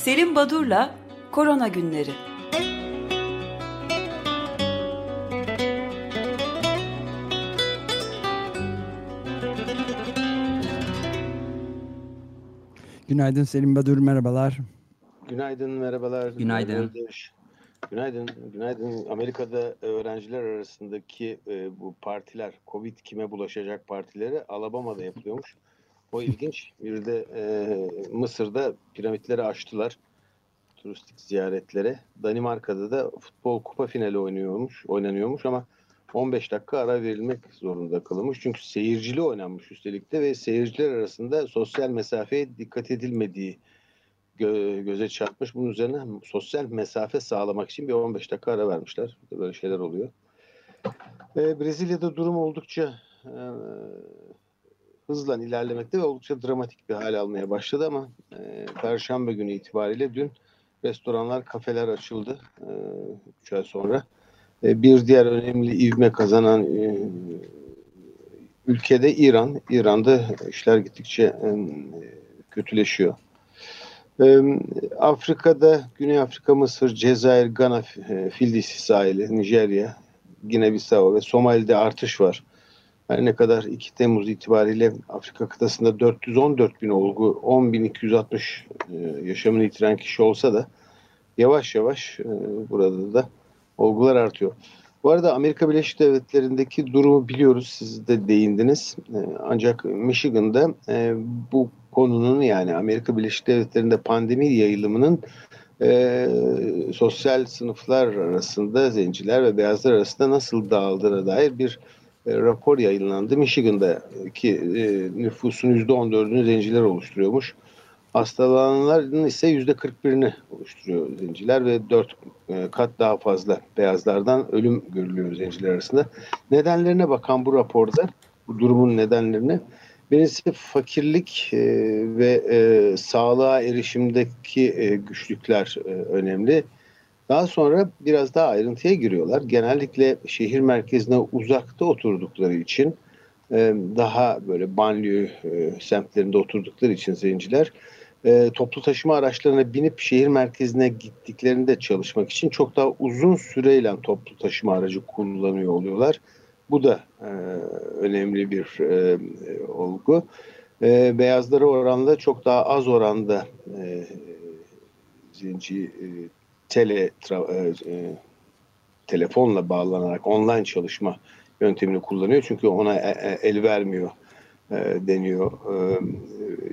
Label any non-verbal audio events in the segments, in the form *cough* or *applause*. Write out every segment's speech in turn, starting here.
Selim Badur'la Korona Günleri. Günaydın Selim Badur, merhabalar. Günaydın, merhabalar. Günaydın. Günaydın. Günaydın. Amerika'da öğrenciler arasındaki e, bu partiler, Covid kime bulaşacak partileri Alabama'da yapılıyormuş. *laughs* O ilginç. Bir de e, Mısır'da piramitleri açtılar turistik ziyaretlere. Danimarka'da da futbol kupa finali oynuyormuş, oynanıyormuş ama 15 dakika ara verilmek zorunda kalınmış. Çünkü seyircili oynanmış üstelik de ve seyirciler arasında sosyal mesafeye dikkat edilmediği gö göze çarpmış. Bunun üzerine sosyal mesafe sağlamak için bir 15 dakika ara vermişler. Böyle şeyler oluyor. E, Brezilya'da durum oldukça e, hızla ilerlemekte ve oldukça dramatik bir hal almaya başladı ama e, Perşembe günü itibariyle dün restoranlar, kafeler açıldı e, 3 ay sonra. E, bir diğer önemli ivme kazanan e, ülkede İran. İran'da işler gittikçe e, kötüleşiyor. E, Afrika'da Güney Afrika, Mısır, Cezayir, Gana, e, Fildisi sahili, Nijerya, Gine-Bissau ve Somali'de artış var. Her ne kadar 2 Temmuz itibariyle Afrika kıtasında 414 bin olgu, 10.260 e, yaşamını yitiren kişi olsa da yavaş yavaş e, burada da olgular artıyor. Bu arada Amerika Birleşik Devletleri'ndeki durumu biliyoruz. Siz de değindiniz. E, ancak Michigan'da e, bu konunun yani Amerika Birleşik Devletleri'nde pandemi yayılımının e, sosyal sınıflar arasında zenciler ve beyazlar arasında nasıl dağıldığına dair bir rapor yayınlandı. Michigan'daki e, nüfusun %14'ünü zenciler oluşturuyormuş. Hastalananların ise %41'ini oluşturuyor zenciler ve 4 e, kat daha fazla beyazlardan ölüm görülüyor zenciler arasında. Nedenlerine bakan bu raporda, bu durumun nedenlerine Birincisi fakirlik e, ve e, sağlığa erişimdeki e, güçlükler e, önemli. Daha sonra biraz daha ayrıntıya giriyorlar. Genellikle şehir merkezine uzakta oturdukları için e, daha böyle banliyö e, semtlerinde oturdukları için zenciler e, toplu taşıma araçlarına binip şehir merkezine gittiklerinde çalışmak için çok daha uzun süreyle toplu taşıma aracı kullanıyor oluyorlar. Bu da önemli bir olgu. E, beyazlara oranla çok daha az oranda e, zenci tele tra, e, e, telefonla bağlanarak online çalışma yöntemini kullanıyor. Çünkü ona e, e, el vermiyor deniyor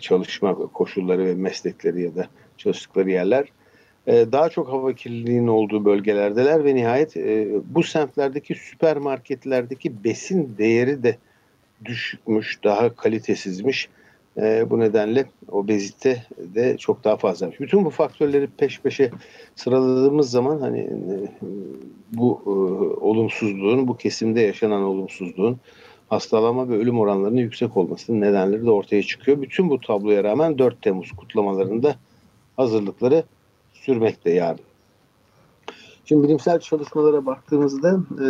çalışma koşulları ve meslekleri ya da çalıştıkları yerler. Daha çok hava kirliliğinin olduğu bölgelerdeler ve nihayet bu semtlerdeki süpermarketlerdeki besin değeri de düşükmüş, daha kalitesizmiş. E, bu nedenle obezite de çok daha fazla. Bütün bu faktörleri peş peşe sıraladığımız zaman hani e, bu e, olumsuzluğun, bu kesimde yaşanan olumsuzluğun hastalama ve ölüm oranlarının yüksek olmasının nedenleri de ortaya çıkıyor. Bütün bu tabloya rağmen 4 Temmuz kutlamalarında hazırlıkları sürmekte yarın. Şimdi bilimsel çalışmalara baktığımızda e,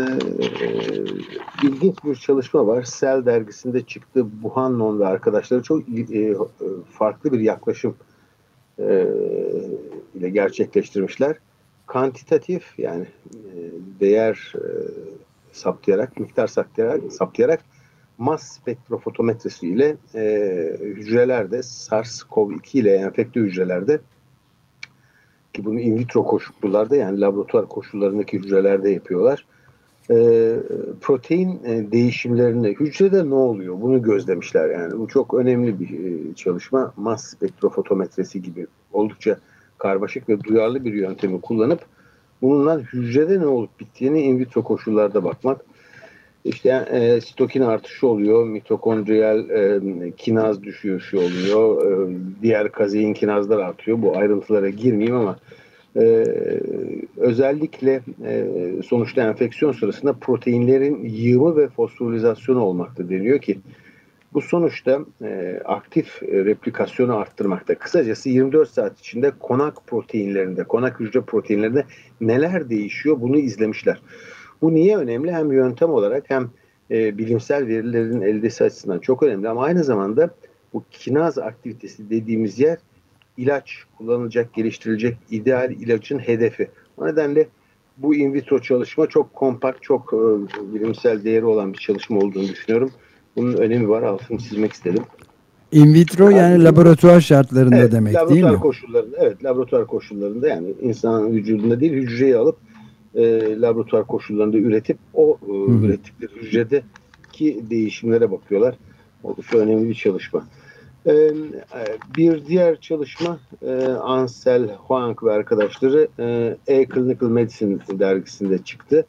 ilginç bir çalışma var. Cell dergisinde çıktı. Buhannon ve arkadaşları çok e, farklı bir yaklaşım e, ile gerçekleştirmişler. Kantitatif yani e, değer e, saptayarak, miktar saptayarak, saptayarak mas spektrofotometresi ile e, hücrelerde SARS-CoV-2 ile enfekte hücrelerde ki bunu in vitro koşullarda yani laboratuvar koşullarındaki hücrelerde yapıyorlar. E, protein e, değişimlerine hücrede ne oluyor? Bunu gözlemişler yani. Bu çok önemli bir e, çalışma. Mas spektrofotometresi gibi oldukça karmaşık ve duyarlı bir yöntemi kullanıp bununla hücrede ne olup bittiğini in vitro koşullarda bakmak. İşte e, sitokin artışı oluyor, mitokondriyal e, kinaz düşüşü oluyor, e, diğer kazein kinazlar artıyor. Bu ayrıntılara girmeyeyim ama e, özellikle e, sonuçta enfeksiyon sırasında proteinlerin yığımı ve fosforizasyonu olmakta deniyor ki bu sonuçta e, aktif replikasyonu arttırmakta. Kısacası 24 saat içinde konak proteinlerinde, konak hücre proteinlerinde neler değişiyor bunu izlemişler. Bu niye önemli? Hem yöntem olarak hem e, bilimsel verilerin eldesi açısından çok önemli ama aynı zamanda bu kinaz aktivitesi dediğimiz yer ilaç kullanılacak, geliştirilecek ideal ilacın hedefi. O nedenle bu in vitro çalışma çok kompakt, çok e, bilimsel değeri olan bir çalışma olduğunu düşünüyorum. Bunun önemi var, altını çizmek istedim. In vitro yani, laboratuvar şartlarında evet, demek laboratuvar değil mi? Koşullarında, evet, laboratuvar koşullarında yani insan vücudunda değil hücreyi alıp e, laboratuvar koşullarında üretip o e, ürettikleri hücredeki değişimlere bakıyorlar. Oldukça önemli bir çalışma. E, bir diğer çalışma e, Ansel Huang ve arkadaşları e, E-Clinical Medicine dergisinde çıktı.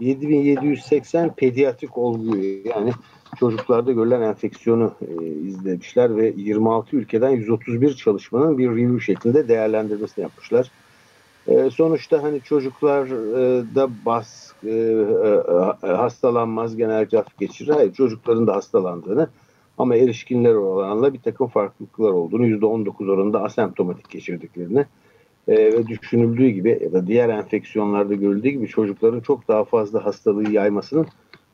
7780 pediatrik olguyu yani çocuklarda görülen enfeksiyonu e, izlemişler ve 26 ülkeden 131 çalışmanın bir review şeklinde değerlendirmesini yapmışlar. E, sonuçta hani çocuklar e, da bas e, hastalanmaz genellikle hafif geçirir. Hayır çocukların da hastalandığını ama erişkinler oranla bir takım farklılıklar olduğunu %19 oranında asemptomatik geçirdiklerini ve düşünüldüğü gibi ya da diğer enfeksiyonlarda görüldüğü gibi çocukların çok daha fazla hastalığı yaymasının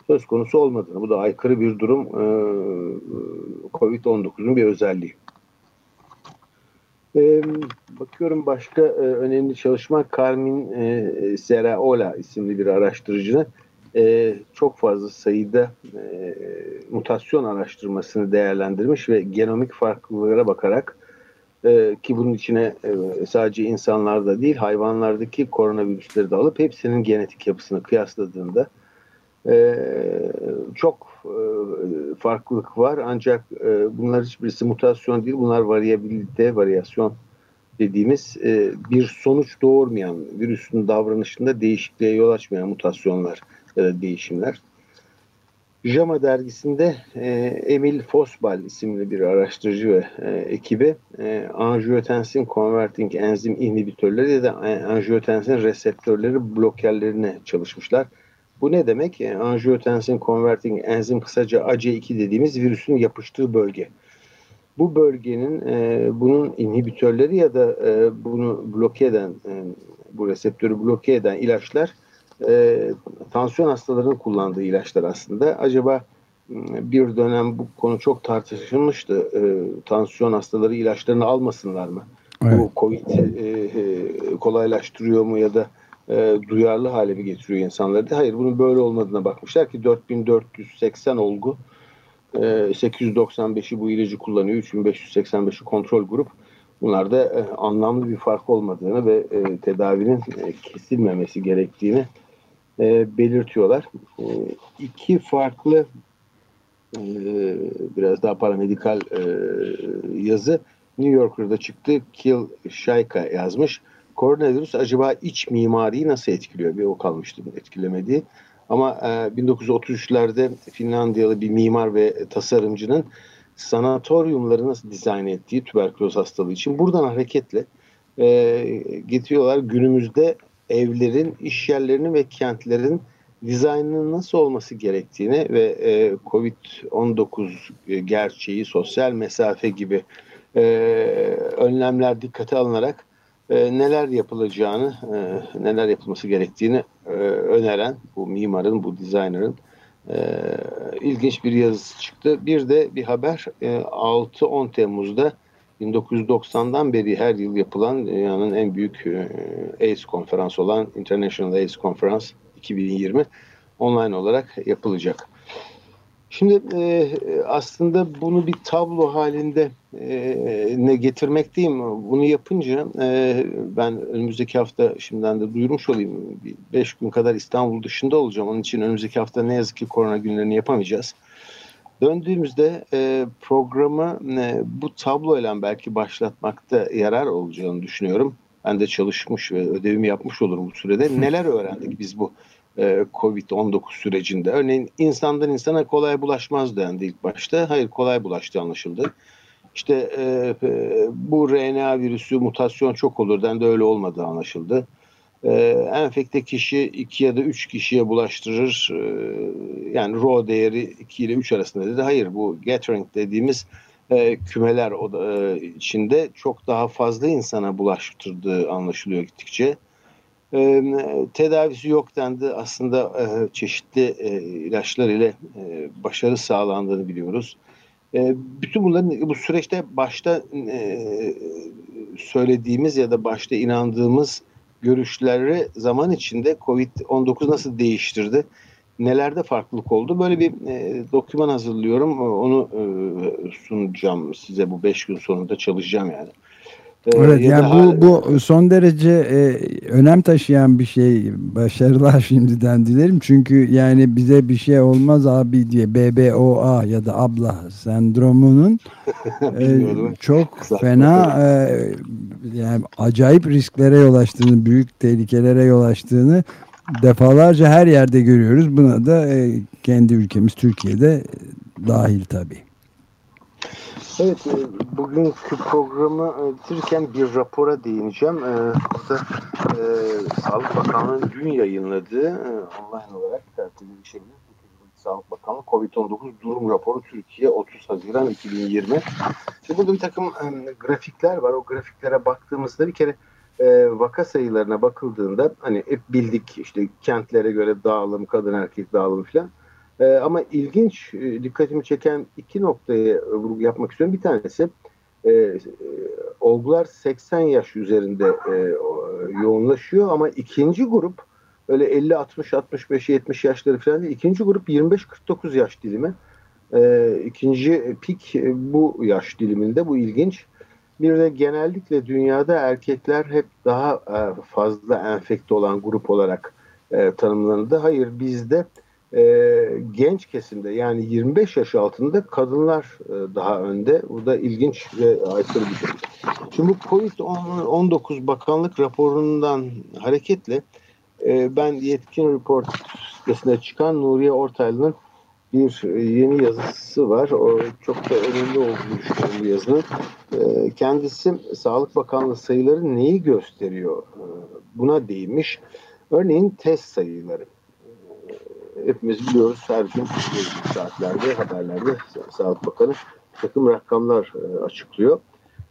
söz konusu olmadığını. Bu da aykırı bir durum e, COVID-19'un bir özelliği. E, bakıyorum başka e, önemli çalışma Carmin e, Seraola isimli bir araştırıcının e, çok fazla sayıda e, mutasyon araştırmasını değerlendirmiş ve genomik farklılıklara bakarak e, ki bunun içine e, sadece insanlarda değil hayvanlardaki koronavirüsleri de alıp hepsinin genetik yapısını kıyasladığında e, çok e, farklılık var ancak e, bunlar hiçbirisi mutasyon değil bunlar varyabilite, varyasyon dediğimiz e, bir sonuç doğurmayan virüsün davranışında değişikliğe yol açmayan mutasyonlar ya da değişimler. JAMA dergisinde e, Emil Fosbal isimli bir araştırıcı ve e, ekibi e, angiotensin converting enzim inhibitörleri ya da angiotensin reseptörleri blokerlerine çalışmışlar. Bu ne demek? E, angiotensin converting enzim kısaca AC2 dediğimiz virüsün yapıştığı bölge. Bu bölgenin e, bunun inhibitörleri ya da e, bunu bloke eden, e, bu reseptörü bloke eden ilaçlar e, tansiyon hastalarının kullandığı ilaçlar aslında. Acaba bir dönem bu konu çok tartışılmıştı. E, tansiyon hastaları ilaçlarını almasınlar mı? Evet. Bu Covid e, e, kolaylaştırıyor mu ya da e, duyarlı hale mi getiriyor insanları? Hayır bunun böyle olmadığına bakmışlar ki 4480 olgu e, 895'i bu ilacı kullanıyor. 3585'i kontrol grup. Bunlarda e, anlamlı bir fark olmadığını ve e, tedavinin e, kesilmemesi gerektiğini e, belirtiyorlar. E, iki farklı e, biraz daha paramedikal e, yazı New Yorker'da çıktı. Kill Shaika yazmış. Koronavirüs acaba iç mimariyi nasıl etkiliyor? Bir o kalmıştı etkilemediği. Ama e, 1933'lerde Finlandiyalı bir mimar ve tasarımcının sanatoryumları nasıl dizayn ettiği tüberküloz hastalığı için buradan hareketle e, getiriyorlar. Günümüzde evlerin, iş yerlerinin ve kentlerin dizaynının nasıl olması gerektiğini ve e, Covid-19 gerçeği, sosyal mesafe gibi e, önlemler dikkate alınarak e, neler yapılacağını, e, neler yapılması gerektiğini e, öneren bu mimarın, bu dizaynerin e, ilginç bir yazısı çıktı. Bir de bir haber e, 6-10 Temmuz'da 1990'dan beri her yıl yapılan dünyanın en büyük e, AIDS konferansı olan International AIDS Conference 2020 online olarak yapılacak. Şimdi e, aslında bunu bir tablo halinde e, ne getirmekteyim. Bunu yapınca e, ben önümüzdeki hafta şimdiden de duyurmuş olayım. Bir beş gün kadar İstanbul dışında olacağım. Onun için önümüzdeki hafta ne yazık ki korona günlerini yapamayacağız. Döndüğümüzde e, programı e, bu tabloyla belki başlatmakta yarar olacağını düşünüyorum. Ben de çalışmış ve ödevimi yapmış olurum bu sürede. *laughs* Neler öğrendik biz bu e, Covid-19 sürecinde? Örneğin insandan insana kolay bulaşmaz dendi ilk başta. Hayır kolay bulaştı anlaşıldı. İşte e, e, bu RNA virüsü mutasyon çok olur dendi öyle olmadığı anlaşıldı e, enfekte kişi 2 ya da 3 kişiye bulaştırır. E, yani RO değeri 2 ile 3 arasında dedi. Hayır bu gathering dediğimiz e, kümeler o da, e, içinde çok daha fazla insana bulaştırdığı anlaşılıyor gittikçe. E, tedavisi yok dendi. Aslında e, çeşitli e, ilaçlar ile e, başarı sağlandığını biliyoruz. E, bütün bunların bu süreçte başta e, söylediğimiz ya da başta inandığımız görüşleri zaman içinde Covid-19 nasıl değiştirdi? Nelerde farklılık oldu? Böyle bir e, doküman hazırlıyorum. Onu e, sunacağım size bu beş gün sonunda çalışacağım yani. Evet yani bu, bu son derece e, önem taşıyan bir şey. Başarılar *laughs* şimdiden dilerim. Çünkü yani bize bir şey olmaz abi diye BBOA ya da abla sendromunun *laughs* e, çok fena e, yani acayip risklere yol açtığını, büyük tehlikelere yol açtığını defalarca her yerde görüyoruz. Buna da e, kendi ülkemiz Türkiye'de dahil tabii. Evet, e, bugünkü programı bitirirken bir rapora değineceğim. E, orada e, Sağlık Bakanlığı'nın dün yayınladığı e, online olarak erişebilir. Sağlık Bakanlığı COVID-19 durum raporu Türkiye 30 Haziran 2020. Şimdi burada bir takım e, grafikler var. O grafiklere baktığımızda bir kere e, vaka sayılarına bakıldığında hani hep bildik işte kentlere göre dağılım, kadın erkek dağılımı falan. E, ama ilginç, e, dikkatimi çeken iki noktaya vurgu yapmak istiyorum. Bir tanesi e, e, olgular 80 yaş üzerinde e, yoğunlaşıyor ama ikinci grup öyle 50, 60, 65, 70 yaşları falan değil. İkinci grup 25-49 yaş dilimi. E, ikinci pik e, bu yaş diliminde. Bu ilginç. Bir de genellikle dünyada erkekler hep daha fazla enfekte olan grup olarak e, tanımlandı. Hayır bizde e, genç kesimde yani 25 yaş altında kadınlar e, daha önde. Bu da ilginç ve aykırı bir şey. Şimdi bu COVID-19 bakanlık raporundan hareketle e, ben yetkin report sitesinde çıkan Nuriye Ortaylı'nın bir e, yeni yazısı var. O çok da önemli olduğunu düşünüyorum bu yazının. E, kendisi Sağlık Bakanlığı sayıları neyi gösteriyor? E, buna değinmiş. Örneğin test sayıları hepimiz biliyoruz her gün saatlerde haberlerde Sağlık Bakanı takım rakamlar e, açıklıyor.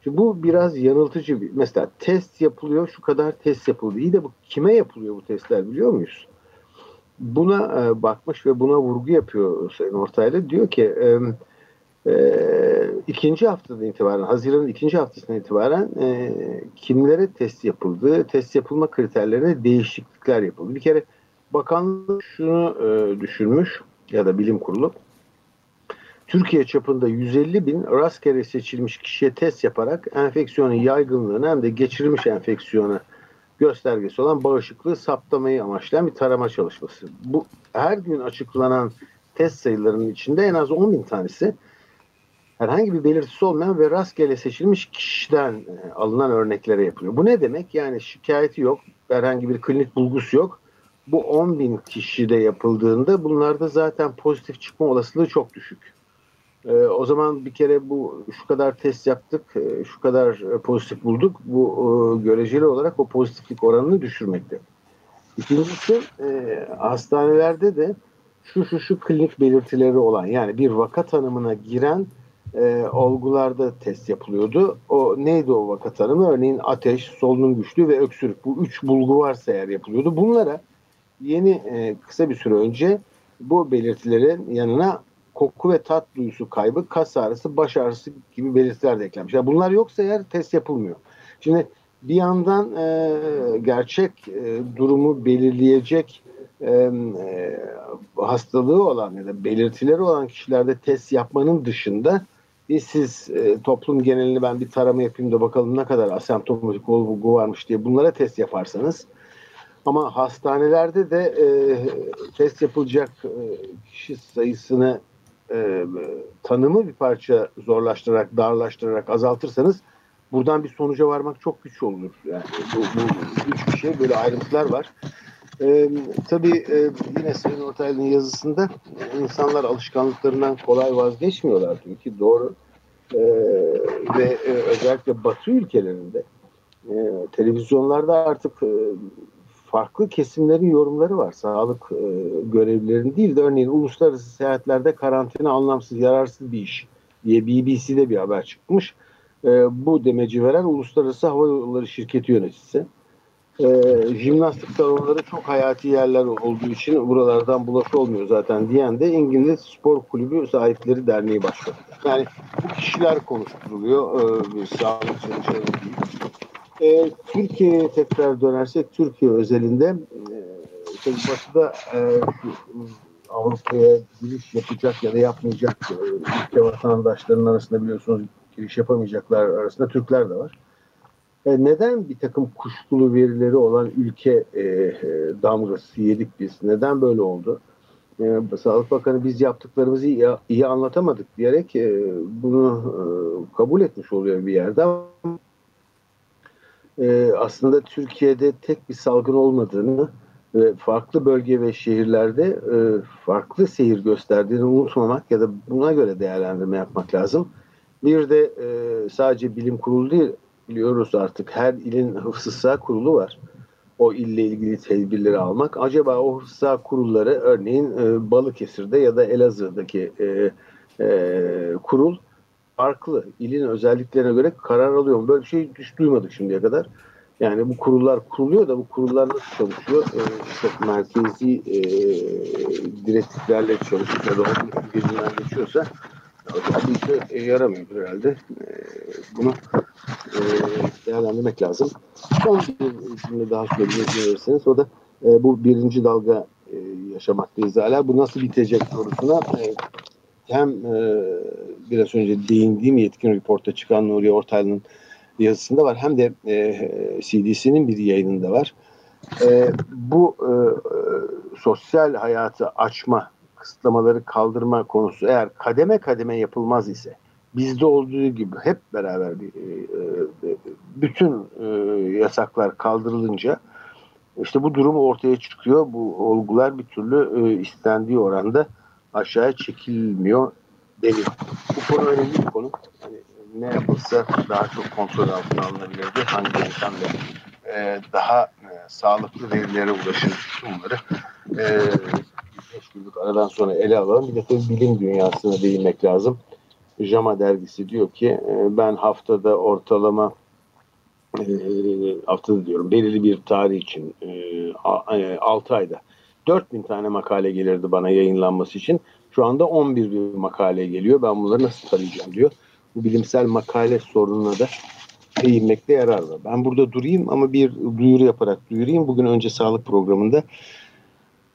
Şimdi bu biraz yanıltıcı bir. Mesela test yapılıyor, şu kadar test yapıldı. İyi de bu kime yapılıyor bu testler biliyor muyuz? Buna e, bakmış ve buna vurgu yapıyor Sayın Ortaylı. Diyor ki e, e, ikinci haftadan itibaren, Haziran'ın ikinci haftasından itibaren e, kimlere test yapıldı, test yapılma kriterlerine değişiklikler yapıldı. Bir kere Bakanlık şunu e, düşünmüş ya da bilim kurulu. Türkiye çapında 150 bin rastgele seçilmiş kişiye test yaparak enfeksiyonun yaygınlığını hem de geçirilmiş enfeksiyona göstergesi olan bağışıklığı saptamayı amaçlayan bir tarama çalışması. Bu her gün açıklanan test sayılarının içinde en az 10 bin tanesi herhangi bir belirtisi olmayan ve rastgele seçilmiş kişiden e, alınan örneklere yapılıyor. Bu ne demek? Yani şikayeti yok, herhangi bir klinik bulgusu yok bu 10 bin kişide yapıldığında bunlarda zaten pozitif çıkma olasılığı çok düşük. E, o zaman bir kere bu şu kadar test yaptık, e, şu kadar e, pozitif bulduk. Bu e, göreceli olarak o pozitiflik oranını düşürmekte. İkincisi e, hastanelerde de şu şu şu klinik belirtileri olan yani bir vaka tanımına giren e, olgularda test yapılıyordu. O neydi o vaka tanımı? Örneğin ateş, solunum güçlüğü ve öksürük. Bu üç bulgu varsa eğer yapılıyordu. Bunlara yeni e, kısa bir süre önce bu belirtilerin yanına koku ve tat duyusu kaybı, kas ağrısı, baş ağrısı gibi belirtiler de eklenmiş. Yani bunlar yoksa eğer test yapılmıyor. Şimdi bir yandan e, gerçek e, durumu belirleyecek e, e, hastalığı olan ya da belirtileri olan kişilerde test yapmanın dışında bir siz e, toplum genelini ben bir tarama yapayım da bakalım ne kadar asemptomatik olgu varmış diye bunlara test yaparsanız ama hastanelerde de e, test yapılacak e, kişi sayısını e, tanımı bir parça zorlaştırarak, darlaştırarak azaltırsanız buradan bir sonuca varmak çok güç olur. Yani bu, bu üç bir şey böyle ayrıntılar var. Ee, tabii e, yine Sayın Ortaylı'nın yazısında insanlar alışkanlıklarından kolay vazgeçmiyorlar çünkü doğru. Ee, ve e, özellikle Batı ülkelerinde e, televizyonlarda artık e, farklı kesimlerin yorumları var. Sağlık e, görevlilerinin değil de örneğin uluslararası seyahatlerde karantina anlamsız, yararsız bir iş diye BBC'de bir haber çıkmış. E, bu demeci veren Uluslararası Hava Yolları Şirketi yöneticisi. E, jimnastik salonları çok hayati yerler olduğu için buralardan bulaş olmuyor zaten diyen de İngiliz Spor Kulübü Sahipleri Derneği Başkanı. Yani bu kişiler konuşturuluyor. E, sağlık çalışanları değil. E, Türkiye'ye tekrar dönersek Türkiye özelinde e, Batı'da e, Avrupa'ya giriş yapacak ya da yapmayacak e, ülke vatandaşlarının arasında biliyorsunuz giriş yapamayacaklar arasında Türkler de var. E, neden bir takım kuşkulu verileri olan ülke e, e, damgası yedik biz? Neden böyle oldu? E, Sağlık Bakanı biz yaptıklarımızı iyi, iyi anlatamadık diyerek e, bunu e, kabul etmiş oluyor bir yerde e, aslında Türkiye'de tek bir salgın olmadığını ve farklı bölge ve şehirlerde e, farklı seyir gösterdiğini unutmamak ya da buna göre değerlendirme yapmak lazım. Bir de e, sadece bilim kurulu değil biliyoruz artık her ilin hıfzı kurulu var. O ille ilgili tedbirleri almak. Acaba o hıfzı kurulları örneğin Balıkesir'de ya da Elazığ'daki kurul farklı ilin özelliklerine göre karar alıyor. Böyle bir şey hiç duymadık şimdiye kadar. Yani bu kurullar kuruluyor da bu kurullar nasıl çalışıyor? Ee, çok merkezi e, direktiflerle çalışıyor ya da onun gözünden geçiyorsa bir işe yaramıyordur herhalde. E, bunu e, değerlendirmek lazım. Son bir cümle daha söyleyebilirsiniz. O da e, bu birinci dalga e, yaşamaktayız hala. Bu nasıl bitecek sorusuna e, hem e, biraz önce değindiğim yetkin reporta çıkan Nuri Ortaylı'nın yazısında var hem de e, CDC'nin bir yayınında var. E, bu e, sosyal hayatı açma, kısıtlamaları kaldırma konusu eğer kademe kademe yapılmaz ise bizde olduğu gibi hep beraber bir, e, bütün e, yasaklar kaldırılınca işte bu durum ortaya çıkıyor. Bu olgular bir türlü e, istendiği oranda aşağıya çekilmiyor deniyor. Bu konu önemli bir konu. Hani ne yapılsa daha çok kontrol altına alınabilirdi. Hangi yöntemle e, daha e, sağlıklı verilere ulaşır bunları e, 5 günlük aradan sonra ele alalım. Bir de tabii bilim dünyasına değinmek lazım. JAMA dergisi diyor ki e, ben haftada ortalama haftada diyorum belirli bir tarih için e, 6 ayda 4000 tane makale gelirdi bana yayınlanması için. Şu anda 11 bir makale geliyor. Ben bunları nasıl tarayacağım diyor. Bu bilimsel makale sorununa da değinmekte yarar var. Ben burada durayım ama bir duyuru yaparak duyurayım. Bugün önce sağlık programında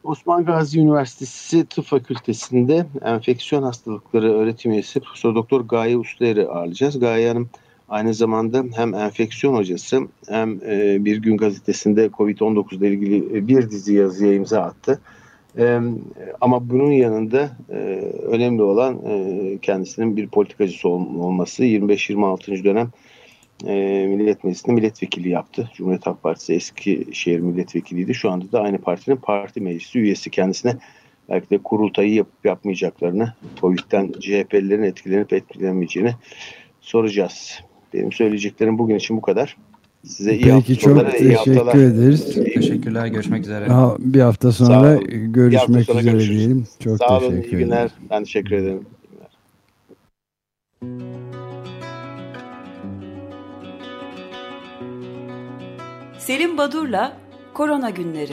Osman Gazi Üniversitesi Tıp Fakültesi'nde enfeksiyon hastalıkları öğretim üyesi Profesör Doktor Gaye Ustayer'i ağırlayacağız. Gaye Hanım aynı zamanda hem enfeksiyon hocası hem e, bir gün gazetesinde COVID-19 ile ilgili bir dizi yazıya imza attı. E, ama bunun yanında e, önemli olan e, kendisinin bir politikacısı ol, olması. 25-26. dönem e, Millet Meclisi'nde milletvekili yaptı. Cumhuriyet Halk Partisi eski şehir milletvekiliydi. Şu anda da aynı partinin parti meclisi üyesi kendisine belki de kurultayı yapıp yapmayacaklarını, COVID'den CHP'lilerin etkilenip etkilenmeyeceğini soracağız. Benim söyleyeceklerim bugün için bu kadar. Size iyi Peki çok teşekkür ederiz. Teşekkürler. Görüşmek üzere. Daha bir hafta sonra görüşmek hafta sonra üzere görüşürüz. diyelim. Çok Sağ olun. İyi günler. Ben teşekkür ederim. Selim Badur'la Korona Günleri.